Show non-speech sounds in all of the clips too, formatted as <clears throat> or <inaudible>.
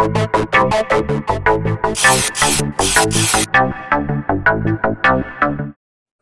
Hello,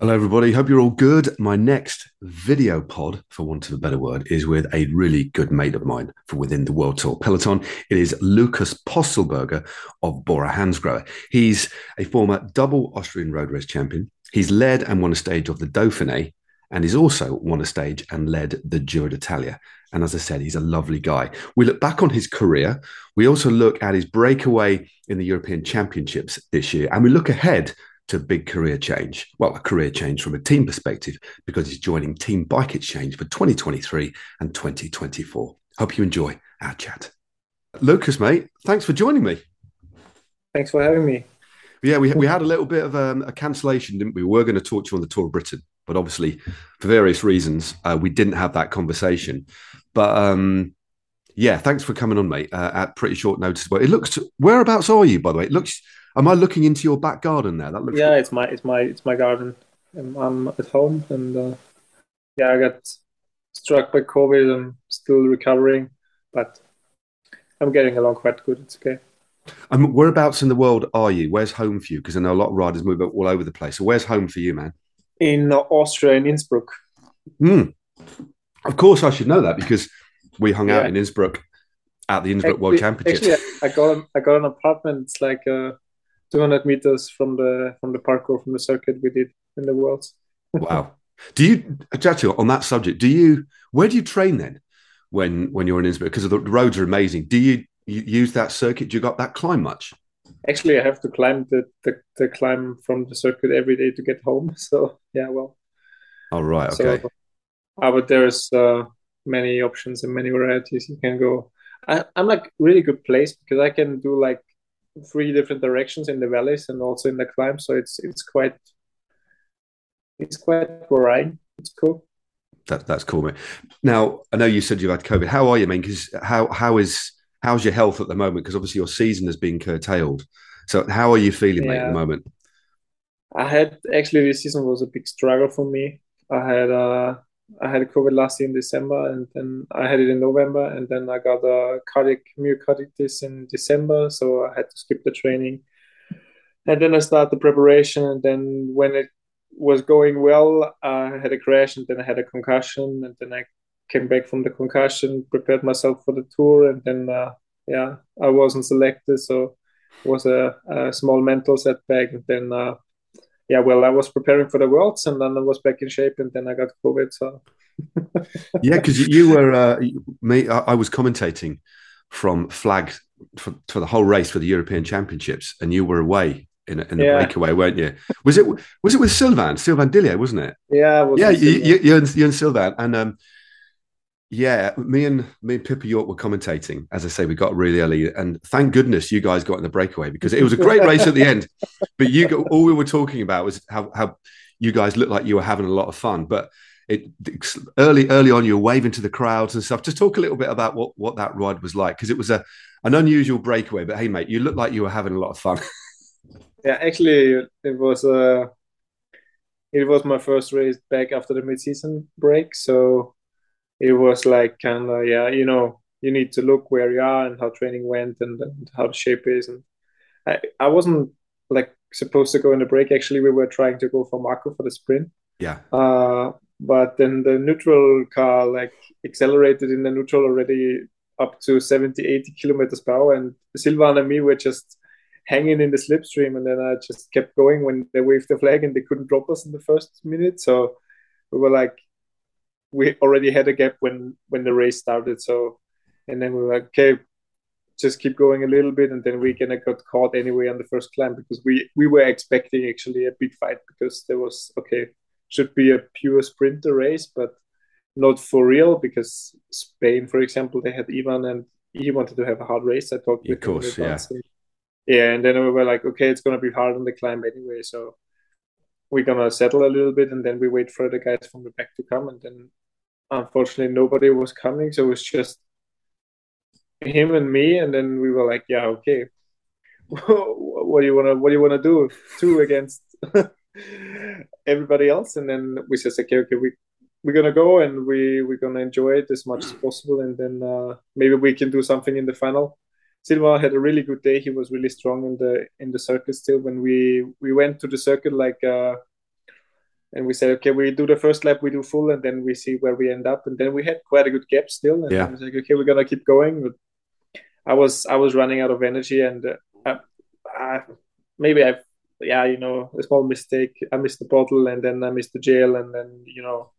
everybody. Hope you're all good. My next video pod, for want of a better word, is with a really good mate of mine for within the World Tour peloton. It is Lukas Pöstlberger of Bora Hansgrohe. He's a former double Austrian road race champion. He's led and won a stage of the Dauphiné, and he's also won a stage and led the Giro d'Italia. And as I said, he's a lovely guy. We look back on his career. We also look at his breakaway in the European Championships this year, and we look ahead to big career change. Well, a career change from a team perspective because he's joining Team Bike Exchange for 2023 and 2024. Hope you enjoy our chat. Lukas, mate, thanks for joining me. Thanks for having me. Yeah, we, we had a little bit of um, a cancellation, didn't we? We were going to talk to you on the Tour of Britain, but obviously, for various reasons, uh, we didn't have that conversation. But um, yeah, thanks for coming on, mate, uh, at pretty short notice. Well, it looks, whereabouts are you, by the way? It looks, Am I looking into your back garden there? That looks. Yeah, it's my it's my it's my garden. I'm, I'm at home, and uh, yeah, I got struck by COVID. I'm still recovering, but I'm getting along quite good. It's okay. Um, whereabouts in the world are you? Where's home for you? Because I know a lot of riders move all over the place. So where's home for you, man? In Austria, in Innsbruck. Hmm. Of course, I should know that because we hung yeah. out in Innsbruck at the Innsbruck actually, World Championships. Actually, I got I got an apartment. It's like a 200 meters from the from the parkour from the circuit we did in the worlds. <laughs> wow. Do you actually on that subject? Do you where do you train then when when you're in Innsbruck? Because the roads are amazing. Do you, you use that circuit? Do you got that climb much? Actually, I have to climb the, the, the climb from the circuit every day to get home. <laughs> So yeah, well. All right. Okay. So, uh, but there's uh, many options and many varieties you can go. I, I'm like really good place because I can do like three different directions in the valleys and also in the climb. So it's it's quite it's quite varying. It's cool. That, that's cool, mate. Now I know you said you had COVID. How are you, man? Because how how is how's your health at the moment? Because obviously your season has been curtailed. So how are you feeling, yeah. mate, at the moment? I had actually this season was a big struggle for me. I had uh I had COVID last year in December, and then I had it in November, and then I got a cardiac myocarditis in December, so I had to skip the training. And then I started the preparation, and then when it was going well, I had a crash, and then I had a concussion, and then I came back from the concussion, prepared myself for the tour, and then uh, yeah, I wasn't selected, so it was a, a small mental setback, and then. Uh, yeah, well, I was preparing for the worlds, and then I was back in shape, and then I got COVID. So <laughs> yeah, because you were uh, me. I was commentating from flag for, for, the whole race for the European Championships, and you were away in, in the yeah. breakaway, weren't you? Was it was it with Sylvain Sylvain Dillier, wasn't it? Yeah, yeah. You, you, you, and, you and Sylvain, and um, yeah, me and me and Pippa York were commentating. As I say, we got really early, and thank goodness you guys got in the breakaway because it was a great race at the end. <laughs> But you, got, all we were talking about was how how you guys looked like you were having a lot of fun. But it early early on, you were waving to the crowds and stuff. Just talk a little bit about what what that ride was like because it was a an unusual breakaway. But hey, mate, you looked like you were having a lot of fun. <laughs> yeah, actually, it was uh, it was my first race back after the mid season break, so it was like kind of yeah you know you need to look where you are and how training went and, and how the shape is. And I, I wasn't like supposed to go in the break. Actually we were trying to go for marco for the sprint. Yeah. Uh, but then the neutral car like accelerated in the neutral already up to 70 80 kilometers per hour. And Sylvain and me were just hanging in the slipstream. And then I just kept going when they waved the flag and they couldn't drop us in the first minute. So we were like we already had a gap when when the race started. So, and then we were like, okay, just keep going a little bit, and then we kind of got caught anyway on the first climb because we we were expecting actually a big fight because there was okay should be a pure sprinter race, but not for real because Spain, for example, they had Ivan and he wanted to have a hard race. I talked with of course, him yeah. yeah, and then we were like, okay, it's gonna be hard on the climb anyway, so we're gonna settle a little bit and then we wait for the guys from the back to come and then unfortunately nobody was coming. So it was just him and me. And then we were like yeah okay. <laughs> What do you want to what do you want to do? Two against <laughs> everybody else. And then we just okay okay we we're gonna go and we we're gonna enjoy it as much as possible. And then uh, maybe we can do something in the final. Silva had a really good day. He was really strong in the in the circuit still. When we we went to the circuit like uh, and we said, okay, we do the first lap, we do full, and then we see where we end up. And then we had quite a good gap still. And yeah. I was like, okay, we're gonna keep going. But I was I was running out of energy, and uh, I, maybe I, yeah, you know, a small mistake. I missed the bottle, and then I missed the gel, and then you know,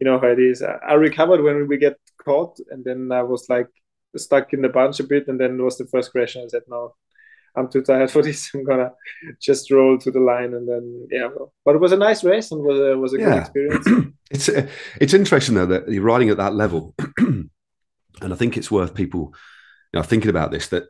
you know how it is. I, I recovered when we get caught, and then I was like stuck in the bunch a bit, and then it was the first crash, and I said, no, I'm too tired <laughs> for this. I'm gonna just roll to the line and then yeah. Well, but it was a nice race and was a, was a yeah. good experience. <clears throat> it's uh, it's interesting though that you're riding at that level, <clears throat> and I think it's worth people you know, thinking about this. That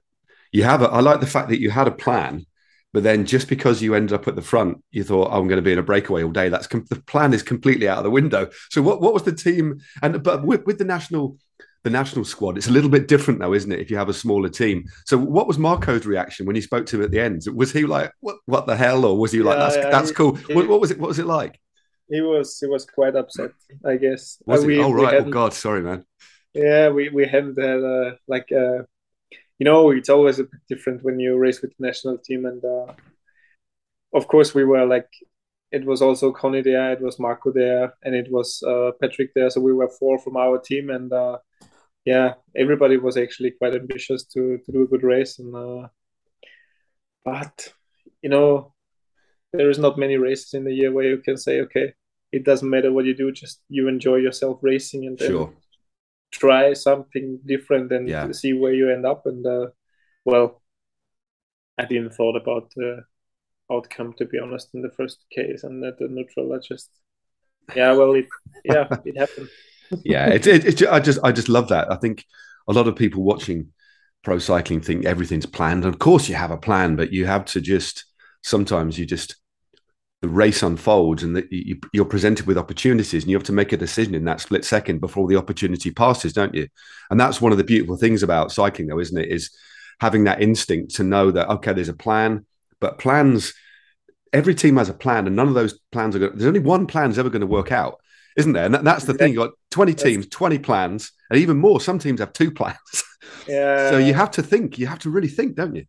you have. A, I like the fact that you had a plan, but then just because you ended up at the front, you thought oh, I'm going to be in a breakaway all day. That's com- the plan is completely out of the window. So what what was the team? And but with, with the national the national squad. It's a little bit different though, isn't it? If you have a smaller team. So, what was Marco's reaction when you spoke to him at the end? Was he like, "What, what the hell?" Or was he like, "That's yeah, that's he, cool"? He, what, what, was it? What was it like? He was he was quite upset, I guess. Was uh, we, oh right. Oh God, sorry, man. Yeah, we we hadn't had uh, like uh, you know it's always a bit different when you race with the national team, and uh, of course we were like it was also Connie there, it was Marco there, and it was uh, Patrick there. So we were four from our team, and uh, yeah, everybody was actually quite ambitious to to do a good race, and uh, but you know, there is not many races in the year where you can say, okay, it doesn't matter what you do, just you enjoy yourself racing and sure. try something different and yeah. see where you end up. And uh, well, I didn't thought about the outcome to be honest in the first case, and at the neutral, I just yeah, well, it yeah, it happened yeah, it, it, it, I just I just love that. I think a lot of people watching pro cycling think everything's planned. Of course, you have a plan, but you have to just sometimes you just the race unfolds and that you, you're presented with opportunities and you have to make a decision in that split second before the opportunity passes, don't you? And that's one of the beautiful things about cycling, though, isn't it? Is having that instinct to know that okay, there's a plan, but plans. Every team has a plan, and none of those plans are going. There's only one plan is ever going to work out, isn't there? And that's the thing. You got 20 teams, 20 plans, and even more. Some teams have two <laughs> plans. Yeah. so you have to think. You have to really think, don't you?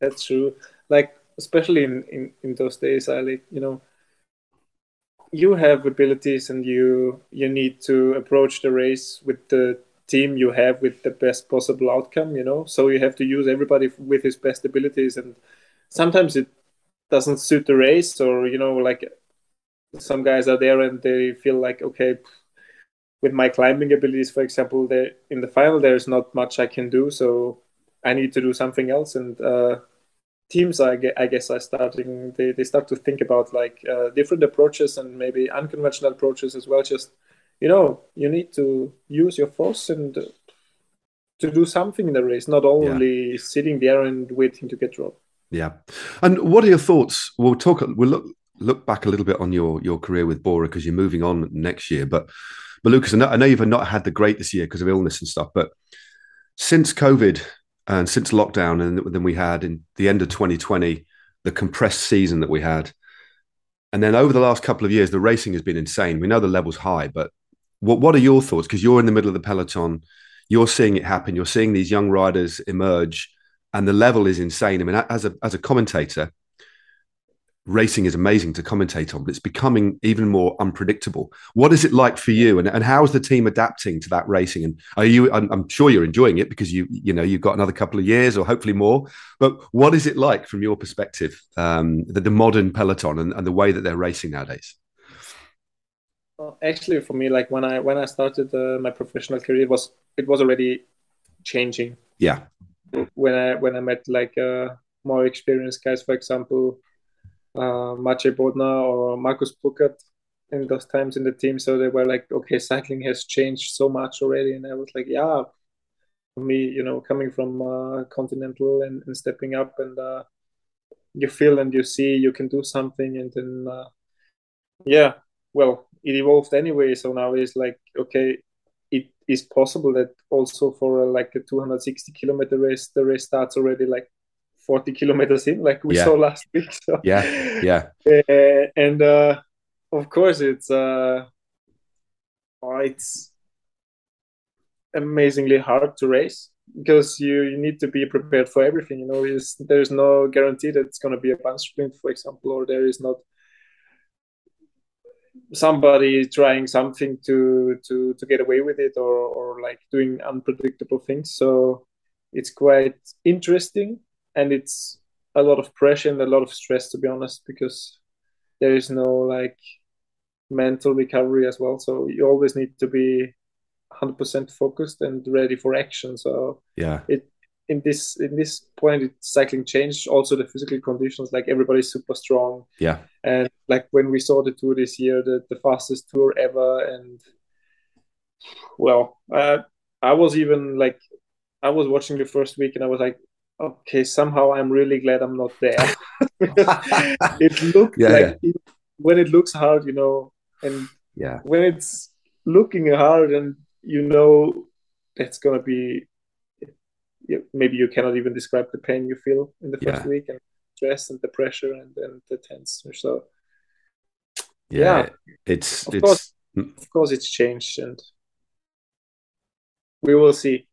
That's true. Like especially in in, in those days, I like you know, you have abilities, and you you need to approach the race with the team you have with the best possible outcome. You know, so you have to use everybody with his best abilities, and sometimes it doesn't suit the race, or you know, like some guys are there and they feel like okay with my climbing abilities for example there in the final there's not much i can do so i need to do something else and uh, teams I, I guess are starting they, they start to think about like uh, different approaches and maybe unconventional approaches as well just you know you need to use your force and to do something in the race not only yeah. sitting there and waiting to get dropped yeah and what are your thoughts we'll talk we'll look look back a little bit on your your career with Bora because you're moving on next year. But but Lukas, I know, I know you've not had the greatest year because of illness and stuff. But since COVID and since lockdown, and then we had in the end of 2020 the compressed season that we had, and then over the last couple of years, the racing has been insane. We know the level's high, but what what are your thoughts? Because you're in the middle of the peloton, you're seeing it happen. You're seeing these young riders emerge, and the level is insane. I mean, as a as a commentator racing is amazing to commentate on, but it's becoming even more unpredictable. What is it like for you, and, and how is the team adapting to that racing? And are you? I'm, I'm, sure you're enjoying it because you you know you've got another couple of years or hopefully more. But what is it like from your perspective, um, the, the modern peloton and, and the way that they're racing nowadays? Well, actually, for me, like when I when I started uh, my professional career, it was it was already changing. Yeah. When I when I met like uh, more experienced guys, for example, uh, Maciej or Marcus Burghardt in those times in the team. So they were like, okay, cycling has changed so much already. And I was like, yeah, for me, you know, coming from uh, Continental and, and, stepping up and uh, you feel and you see you can do something. And then, uh, yeah, well, it evolved anyway. So now it's like, okay, it is possible that also for like a 260 kilometer race, the race starts already like 40 kilometers in, like we yeah. saw last week. So. Yeah, yeah. Uh, <laughs> and uh, of course, it's uh, oh, it's amazingly hard to race. because you, you need to be prepared for everything. You know, there's, there's no guarantee that it's going to be a bunch sprint, for example, or there is not somebody trying something to to to get away with it or or like doing unpredictable things. So it's quite interesting and it's a lot of pressure and a lot of stress to be honest because there is no like mental recovery as well. So you always need to be 100% focused and ready for action. So yeah. it in this in this point it, cycling changed also the physical conditions like everybody's super strong. Yeah. And like when we saw the tour this year the, the fastest tour ever and well uh, i was even like i was watching the first week and i was like okay somehow i'm really glad i'm not there <laughs> it looked yeah, like yeah. It, when it looks hard you know and yeah when it's looking hard and you know that's gonna be maybe you cannot even describe the pain you feel in the first yeah. week and stress and the pressure and, and the tense so yeah, yeah. it's of it's course, of course it's changed and we will see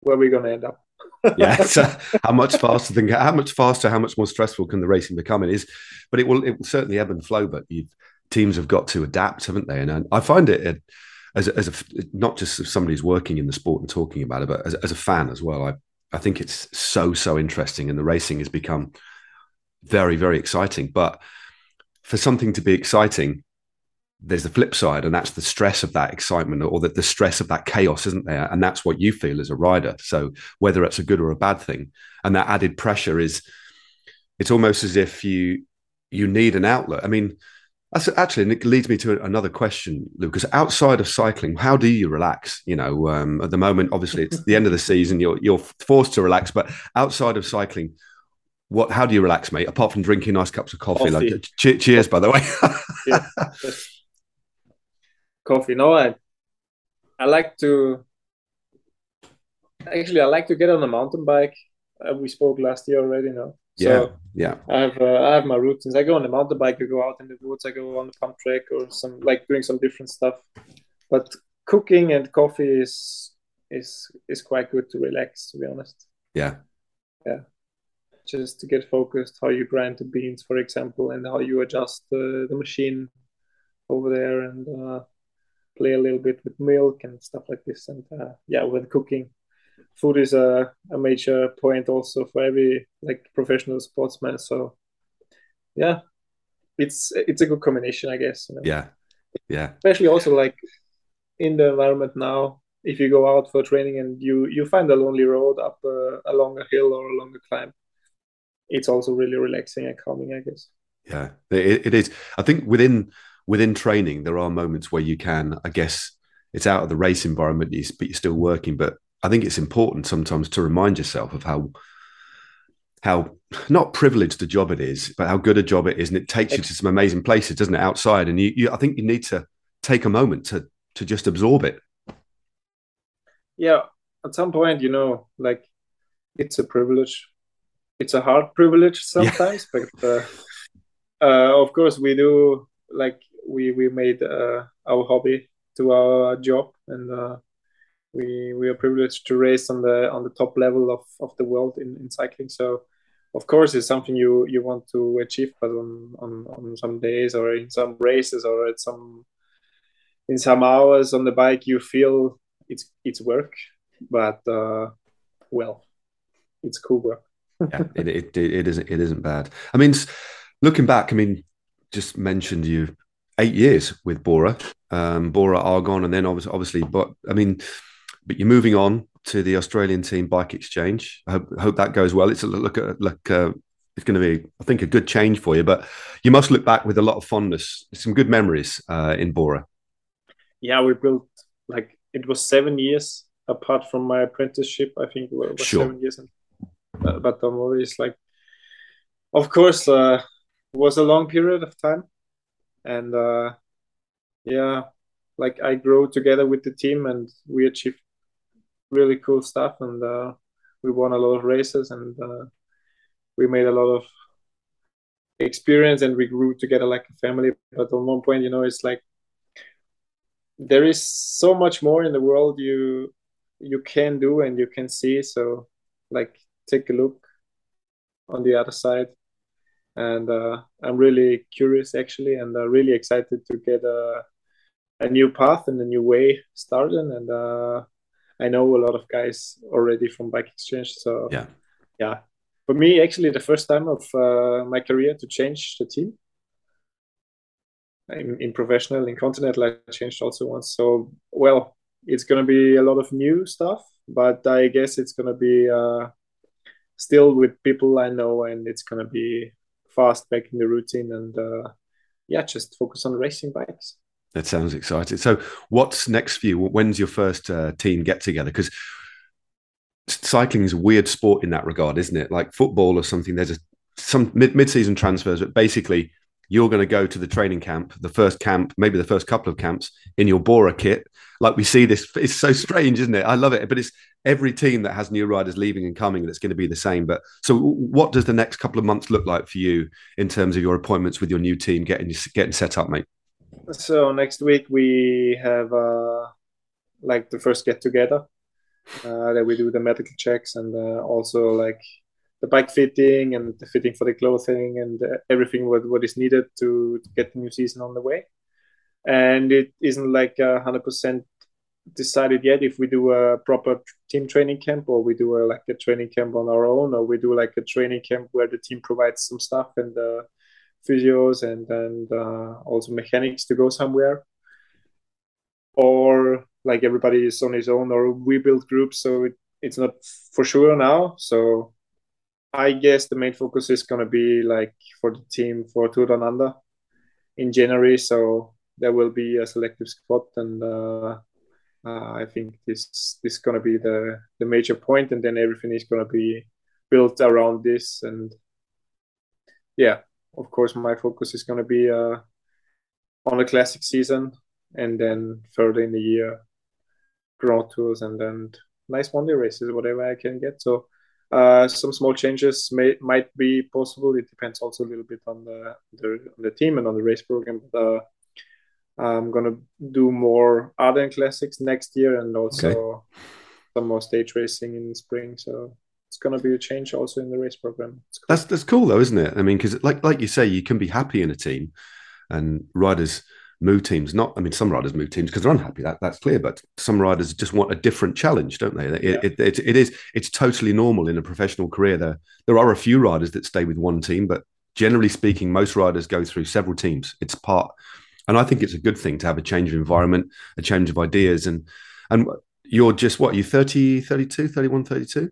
where we're to end up <laughs> yeah so how much faster than how much faster how much more stressful can the racing become it is but it will it will certainly ebb and flow but teams have got to adapt haven't they and i find it as a, as a not just as somebody who's working in the sport and talking about it, but as, as a fan as well. I I think it's so so interesting, and the racing has become very very exciting. But for something to be exciting, there's the flip side, and that's the stress of that excitement or that the stress of that chaos, isn't there? And that's what you feel as a rider. So whether it's a good or a bad thing, and that added pressure is, it's almost as if you you need an outlet. I mean, that's actually and it leads me to another question, Lukas. Outside of cycling, how do you relax? You know, um, at the moment, obviously it's the end of the season. You're you're forced to relax, but outside of cycling, what? How do you relax, mate? Apart from drinking nice cups of coffee. coffee. Like, che- cheers, by the way. yeah, <laughs> coffee. No, I I like to actually I like to get on a mountain bike. Uh, we spoke last year already. No, so yeah, yeah. I have uh, I have my routines. I go on the mountain bike. I go out in the woods. I go on the pump track or some like doing some different stuff. But cooking and coffee is is is quite good to relax. To be honest. Yeah. Yeah. Just to get focused, how you grind the beans, for example, and how you adjust the, the machine over there, and uh, play a little bit with milk and stuff like this. And uh, yeah, with cooking, food is a, a major point also for every like professional sportsman. So yeah, it's it's a good combination, I guess. You know? Yeah, yeah. Especially also like in the environment now, if you go out for training and you you find a lonely road up uh, along a hill or along a climb, it's also really relaxing and calming, I guess. Yeah, it, it is. I think within within training, there are moments where you can, I guess, it's out of the race environment, but you're still working. But I think it's important sometimes to remind yourself of how how not privileged a job it is, but how good a job it is, and it takes you to some amazing places, doesn't it? Outside, and you, you I think you need to take a moment to to just absorb it. Yeah, at some point, you know, like it's a privilege. It's a hard privilege sometimes, yeah. but uh, uh, of course, we do like we we made uh, our hobby to our job, and uh, we we are privileged to race on the on the top level of, of the world in, in cycling. So of course it's something you you want to achieve, but on, on, on some days or in some races or at some in some hours on the bike you feel it's it's work, but uh, well, it's cool work. <laughs> yeah, it, it it isn't it isn't bad. I mean, looking back, I mean, just mentioned you eight years with Bora, um, Bora Argon, and then obviously, obviously, but I mean, but you're moving on to the Australian team bike exchange. I hope, hope that goes well. It's a look at look. Uh, it's going to be, I think, a good change for you. But you must look back with a lot of fondness, some good memories uh, in Bora. Yeah, we built like it was seven years apart from my apprenticeship. I think it was sure. seven years. And, uh, but don't worry, it's like, of course, uh, was a long period of time, and uh, yeah, like I grow together with the team, and we achieved really cool stuff, and uh, we won a lot of races, and uh, we made a lot of experience, and we grew together like a family. But at one point, you know, it's like there is so much more in the world you you can do and you can see. So, like, take a look on the other side. And uh, I'm really curious, actually, and uh, really excited to get a, a new path and a new way started. And uh, I know a lot of guys already from Bike Exchange. So, yeah, yeah. For me, actually, the first time of uh, my career to change the team in, in professional in continental i changed also once so well it's going to be a lot of new stuff but i guess it's going to be uh, still with people i know and it's going to be fast back in the routine and uh, yeah just focus on racing bikes. That sounds exciting. So what's next for you? When's your first uh, team get together? Because cycling is a weird sport in that regard isn't it? Like football or something there's a some mid mid-season transfers but basically you're going to go to the training camp, the first camp, maybe the first couple of camps in your Bora kit. Like we see this, it's so strange, isn't it? I love it. But it's every team that has new riders leaving and coming that's going to be the same. But so, what does the next couple of months look like for you in terms of your appointments with your new team getting getting set up, mate? So next week we have uh, like the first get together. Uh, that we do the medical checks and uh, also like the bike fitting and the fitting for the clothing and uh, everything what, what is needed to, to, get the new season on the way. And it isn't like hundred percent decided yet if we do a proper team training camp or we do a, like a training camp on our own or we do like a training camp where the team provides some stuff and uh, physios and and uh, also mechanics to go somewhere or like everybody is on his own or we build groups so it, it's not for sure now so I guess the main focus is going to be like for the team for Tour Under in January. So there will be a selective squad, and uh, uh, I think this this is going to be the the major point, and then everything is going to be built around this. And yeah, of course, my focus is going to be uh, on the classic season, and then further in the year, Grand Tours, and then nice Monday races, whatever I can get. So uh, some small changes may might be possible. It depends also a little bit on the the, on the team and on the race program. But, uh, I'm gonna do more Ardennes classics next year and also okay. some more stage racing in spring. So it's gonna be a change also in the race program. Cool. That's that's cool though, isn't it? I mean, because like like you say, you can be happy in a team, and riders move teams. Not, I mean, some riders move teams because they're unhappy. That that's clear. But some riders just want a different challenge, don't they? It, yeah. it, it, it is. It's totally normal in a professional career. There there are a few riders that stay with one team, but generally speaking, most riders go through several teams. It's part, and I think it's a good thing to have a change of environment, a change of ideas, and and you're just what you 30 32 31 32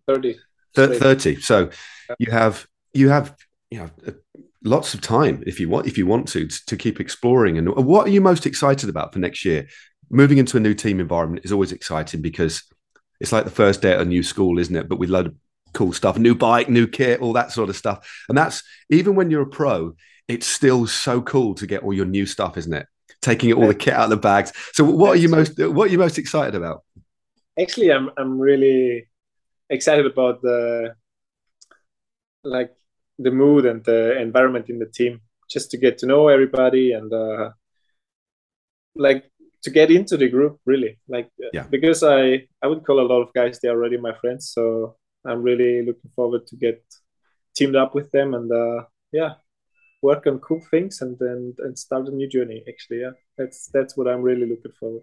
30 30 so you have you have you know lots of time if you want if you want to to keep exploring. And what are you most excited about for next year? Moving into a new team environment is always exciting because it's like the first day at a new school isn't it? But with a load of cool stuff new bike new kit all that sort of stuff. And that's even when you're a pro it's still so cool to get all your new stuff isn't it? Taking all the kit out of the bags. So what are you most what are you most excited about? Actually i'm i'm really excited about the like the mood and the environment in the team just to get to know everybody and uh, like to get into the group really. Like yeah. because i i would call a lot of guys they're already my friends so i'm really looking forward to get teamed up with them and uh, yeah work on cool things and then and start a new journey actually yeah. That's that's what i'm really looking forward.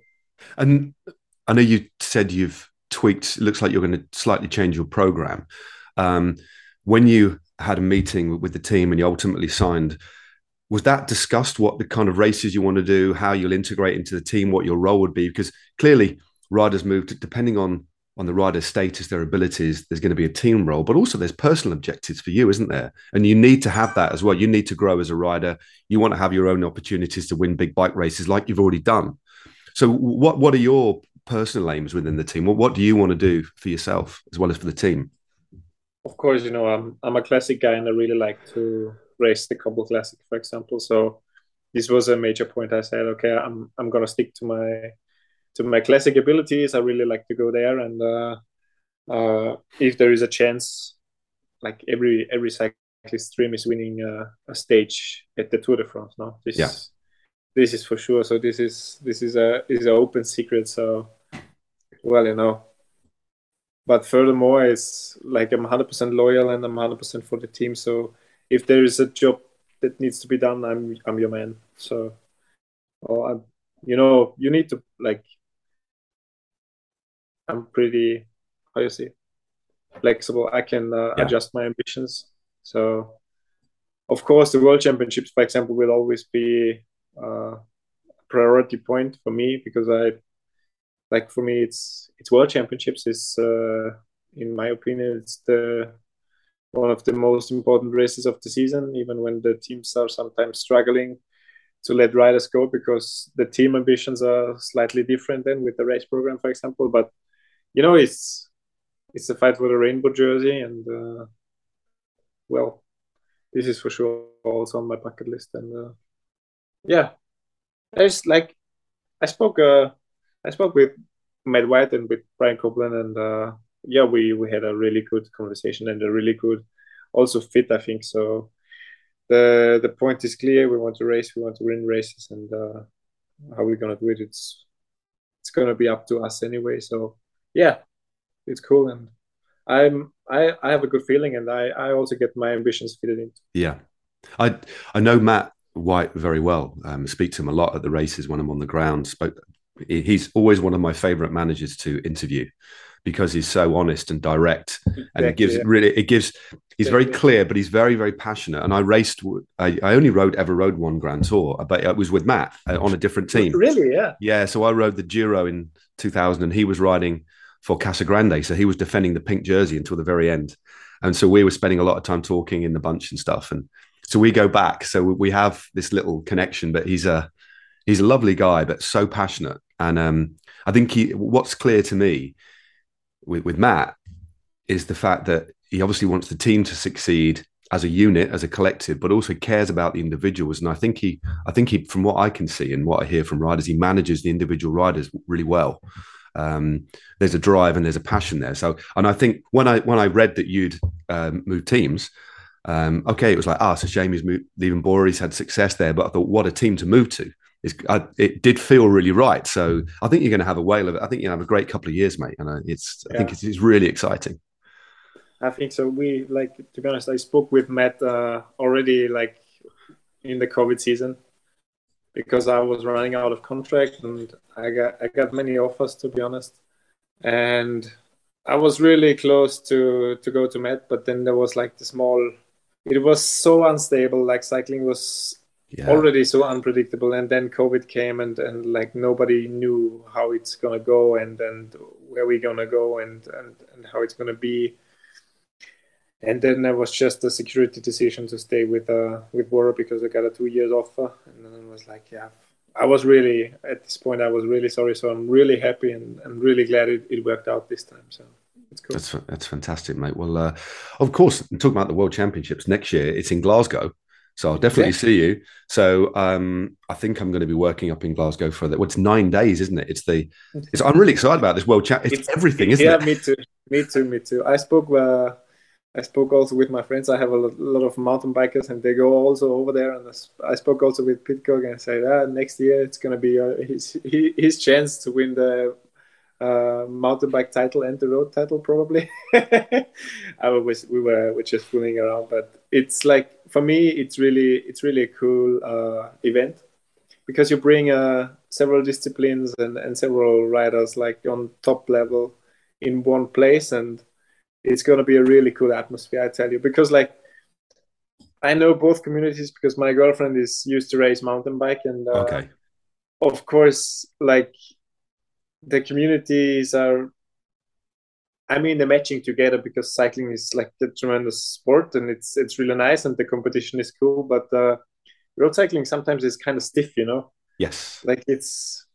And i know you said you've tweaked it looks like you're going to slightly change your program. Um, when you had a meeting with the team and you ultimately signed, was that discussed what the kind of races you want to do, how you'll integrate into the team, what your role would be? Because clearly riders moved depending on on the rider's status, their abilities, there's going to be a team role, but also there's personal objectives for you, isn't there? And you need to have that as well. You need to grow as a rider. You want to have your own opportunities to win big bike races like you've already done. So what what are your personal aims within the team? What what do you want to do for yourself as well as for the team? Of course, you know, I'm I'm a classic guy and I really like to race the Cobble Classic, for example. So this was a major point. I said, okay, I'm I'm gonna stick to my to my classic abilities. I really like to go there, and uh, uh, if there is a chance, like every every cyclist dream is winning uh, a stage at the Tour de France. No, this yeah. this is for sure. So this is this is a is an open secret. So well, you know, but furthermore, it's like I'm 100% loyal and I'm 100% for the team. So if there is a job that needs to be done, I'm I'm your man. So, or I'm, you know, you need to like. I'm pretty, how you say, flexible. I can uh, yeah. adjust my ambitions. So, of course, the World Championships, for example, will always be uh, a priority point for me because I, like, for me, it's it's World Championships. Is uh, in my opinion, it's the one of the most important races of the season, even when the teams are sometimes struggling to let riders go because the team ambitions are slightly different than with the race program, for example. But you know, it's it's a fight for the rainbow jersey, and uh, well, this is for sure also on my bucket list. And uh, yeah, there's like I spoke uh, I spoke with Matt White and with Brent Copeland, and uh, yeah, we we had a really good conversation and a really good also fit. I think so. The the point is clear. We want to race. We want to win races, and uh, how we're gonna do it, it's it's gonna be up to us anyway. So yeah, it's cool, and I'm I I have a good feeling, and I I also get my ambitions fitted in. Yeah, I I know Matt White very well. Um, speak to him a lot at the races when I'm on the ground. Spoke. He's always one of my favorite managers to interview because he's so honest and direct. And it gives yeah. really it gives he's very clear but he's very very passionate. And i raced i, I only rode ever rode one grand tour but it was with matt uh, on a different team. Really? Yeah. Yeah so i rode the giro in 2000 and he was riding for casagrande so he was defending the pink jersey until the very end. And so we were spending a lot of time talking in the bunch and stuff. And so we go back. So we have this little connection but he's a he's a lovely guy but so passionate and um, i think he what's clear to me with, with Matt is the fact that he obviously wants the team to succeed as a unit, as a collective, but also cares about the individuals. And I think he, I think he, from what I can see and what I hear from riders, he manages the individual riders really well. Um, there's a drive and there's a passion there. So, and I think when I when I read that you'd um, teams, um, okay, it was like, ah, oh, so shame he's moved, leaving Bora. He's had success there, but I thought, what a team to move to I, it did feel really right. So I think you're going to have a whale of it. I think you have a great couple of years, mate. And it's, I think it's, it's, really exciting. I think so. We like to be honest. I spoke with Matt uh, already, like in the COVID season, because I was running out of contract and I got I got many offers to be honest, and I was really close to to go to Matt, but then there was like the small. It was so unstable. Like cycling was yeah. already so unpredictable and then covid came and and like nobody knew how it's gonna go and and where we're gonna go and and, and how it's gonna be and then there was just a security decision to stay with uh with Bora because I got a two years offer and then it was like yeah I was really at this point I was really sorry so I'm really happy and I'm really glad it, it worked out this time so it's Cool. That's that's fantastic, mate. Well, uh, of course, talking about the World Championships next year, it's in Glasgow. So I'll definitely yeah. see you. So um, I think I'm going to be working up in Glasgow for that. Well, it's nine days, isn't it? It's the. It's, I'm really excited about this world chat. It's, it's everything, isn't yeah, it? Yeah, me too. Me too. Me too. I spoke. Uh, I spoke also with my friends. I have a lot of mountain bikers, and they go also over there. And I spoke also with Pidcock and I said, ah, next year it's going to be uh, his his chance to win the uh, mountain bike title and the road title probably. <laughs> I was we were we're just fooling around, but it's like for me it's really it's really a cool uh, event because you bring uh, several disciplines and, and several riders like on top level in one place and it's going to be a really cool atmosphere i tell you. Because like i know both communities because my girlfriend is used to race mountain bike and uh, okay. of course like the communities are I mean the matching together because cycling is like a tremendous sport and it's it's really nice and the competition is cool but uh, road cycling sometimes is kind of stiff you know? Yes. Like it's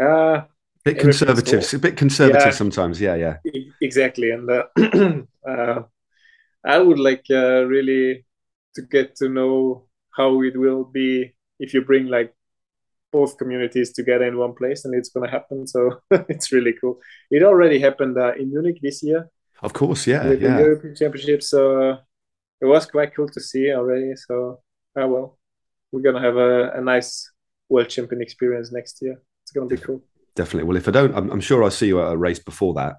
uh a bit conservative a bit conservative yeah, sometimes yeah yeah. Exactly and uh, <clears throat> uh, I would like uh, really to get to know how it will be if you bring like both communities together in one place and it's going to happen so <laughs> it's really cool it already happened uh, in munich this year of course yeah with yeah. the european championship so uh, it was quite cool to see already so oh well we're going to have a, a, nice world champion experience next year it's going to be cool definitely well if i don't i'm, I'm sure i'll see you at a race before that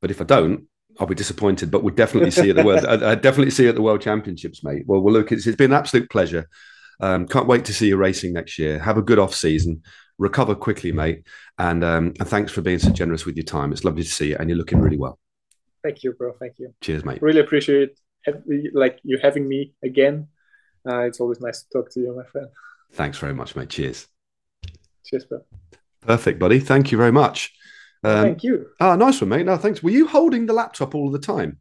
but if I don't, I'll be disappointed. But we'll definitely see at the world. <laughs> I, I definitely see at the World Championships, mate. Well, well, look, it's, it's been an absolute pleasure. Um, can't wait to see you racing next year. Have a good off season. Recover quickly, mate. And um, and thanks for being so generous with your time. It's lovely to see you, and you're looking really well. Thank you, bro. Thank you. Cheers, mate. Really appreciate it. like you having me again. Uh, it's always nice to talk to you, my friend. Thanks very much, mate. Cheers. Cheers, bro. Perfect, buddy. Thank you very much. Um, Thank you. Ah, nice one, mate. No, thanks. Were you holding the laptop all the time?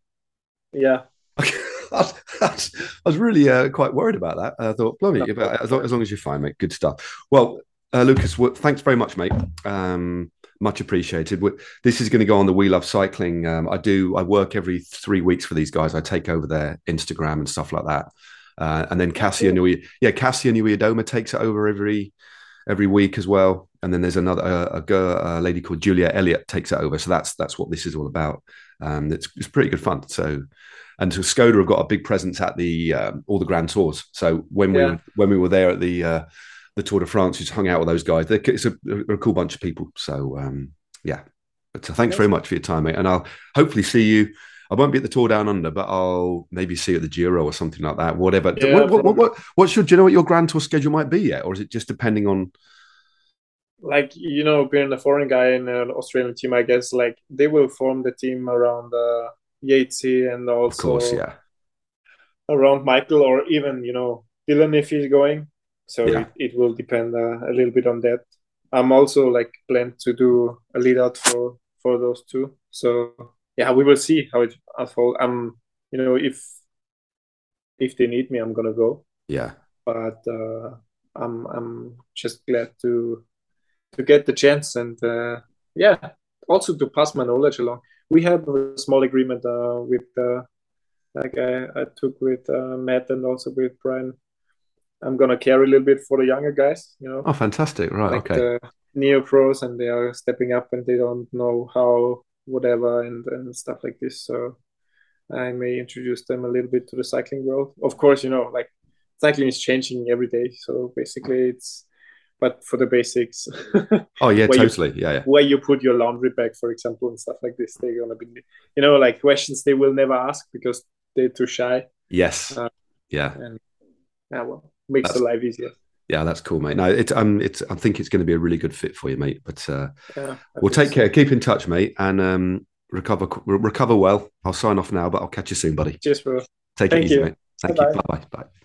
Yeah. <laughs> <laughs> I, was, really uh, quite worried about that. I thought, bloody, as, long, as long as you're fine, mate. Good stuff. Well, uh, Lukas, thanks very much, mate. Um, much appreciated. This is going to go on the We Love Cycling. Um, I do. I work every three weeks for these guys. I take over their Instagram and stuff like that. Uh, and then Kasia Nui, yeah, Kasia Niewiadoma takes it over every every week as well. And then there's another a, girl, a lady called Julia Elliott takes it over. So that's that's what this is all about. Um, it's, it's pretty good fun. So and so Skoda have got a big presence at the um, all the Grand Tours. So when we yeah. when we were there at the uh, the Tour de France, just hung out with those guys. They're, it's a, a cool bunch of people. So um, yeah, but uh, thanks very much for your time, mate. And I'll hopefully see you. I won't be at the Tour Down Under, but I'll maybe see you at the Giro or something like that. Whatever. Yeah, what, what, what, what's your? Do you know what your Grand Tour schedule might be yet, or is it just depending on? Like you know, being a foreign guy in an Australian team, I guess like they will form the team around uh, Yatesy and also of course, yeah. around Michael or even you know Dylan if he's going. So yeah. it, it will depend uh, a little bit on that. I'm also like planned to do a lead out for for those two. So yeah, we will see how it unfolds. I'm you know if if they need me, I'm gonna go. Yeah. But uh, I'm I'm just glad to to get the chance and uh, yeah, also to pass my knowledge along. We have a small agreement uh, with uh, like I, I took with uh, Matt and also with Brent I'm gonna carry a little bit for the younger guys. You know. Oh, fantastic! Right. Like okay. The neo pros, and they are stepping up, and they don't know how whatever and and stuff like this. So I may introduce them a little bit to the cycling world. Of course, you know, like cycling is changing every day. So basically, it's but for the basics. <laughs> oh yeah, totally. You, yeah, yeah. Where you put your laundry bag, for example, and stuff like this, they're gonna be, you know, like questions they will never ask because they're too shy. Yes. Uh, yeah. And yeah, well, makes that's, the life easier. Yeah, that's cool, mate. No, it's um, it's I think it's going to be a really good fit for you, mate. But uh, yeah, we'll take so. care. Keep in touch, mate, and um, recover recover well. I'll sign off now, but I'll catch you soon, buddy. Cheers, bro. Take Thank it easy, you. mate. Thank Bye-bye. you. Bye bye. Bye.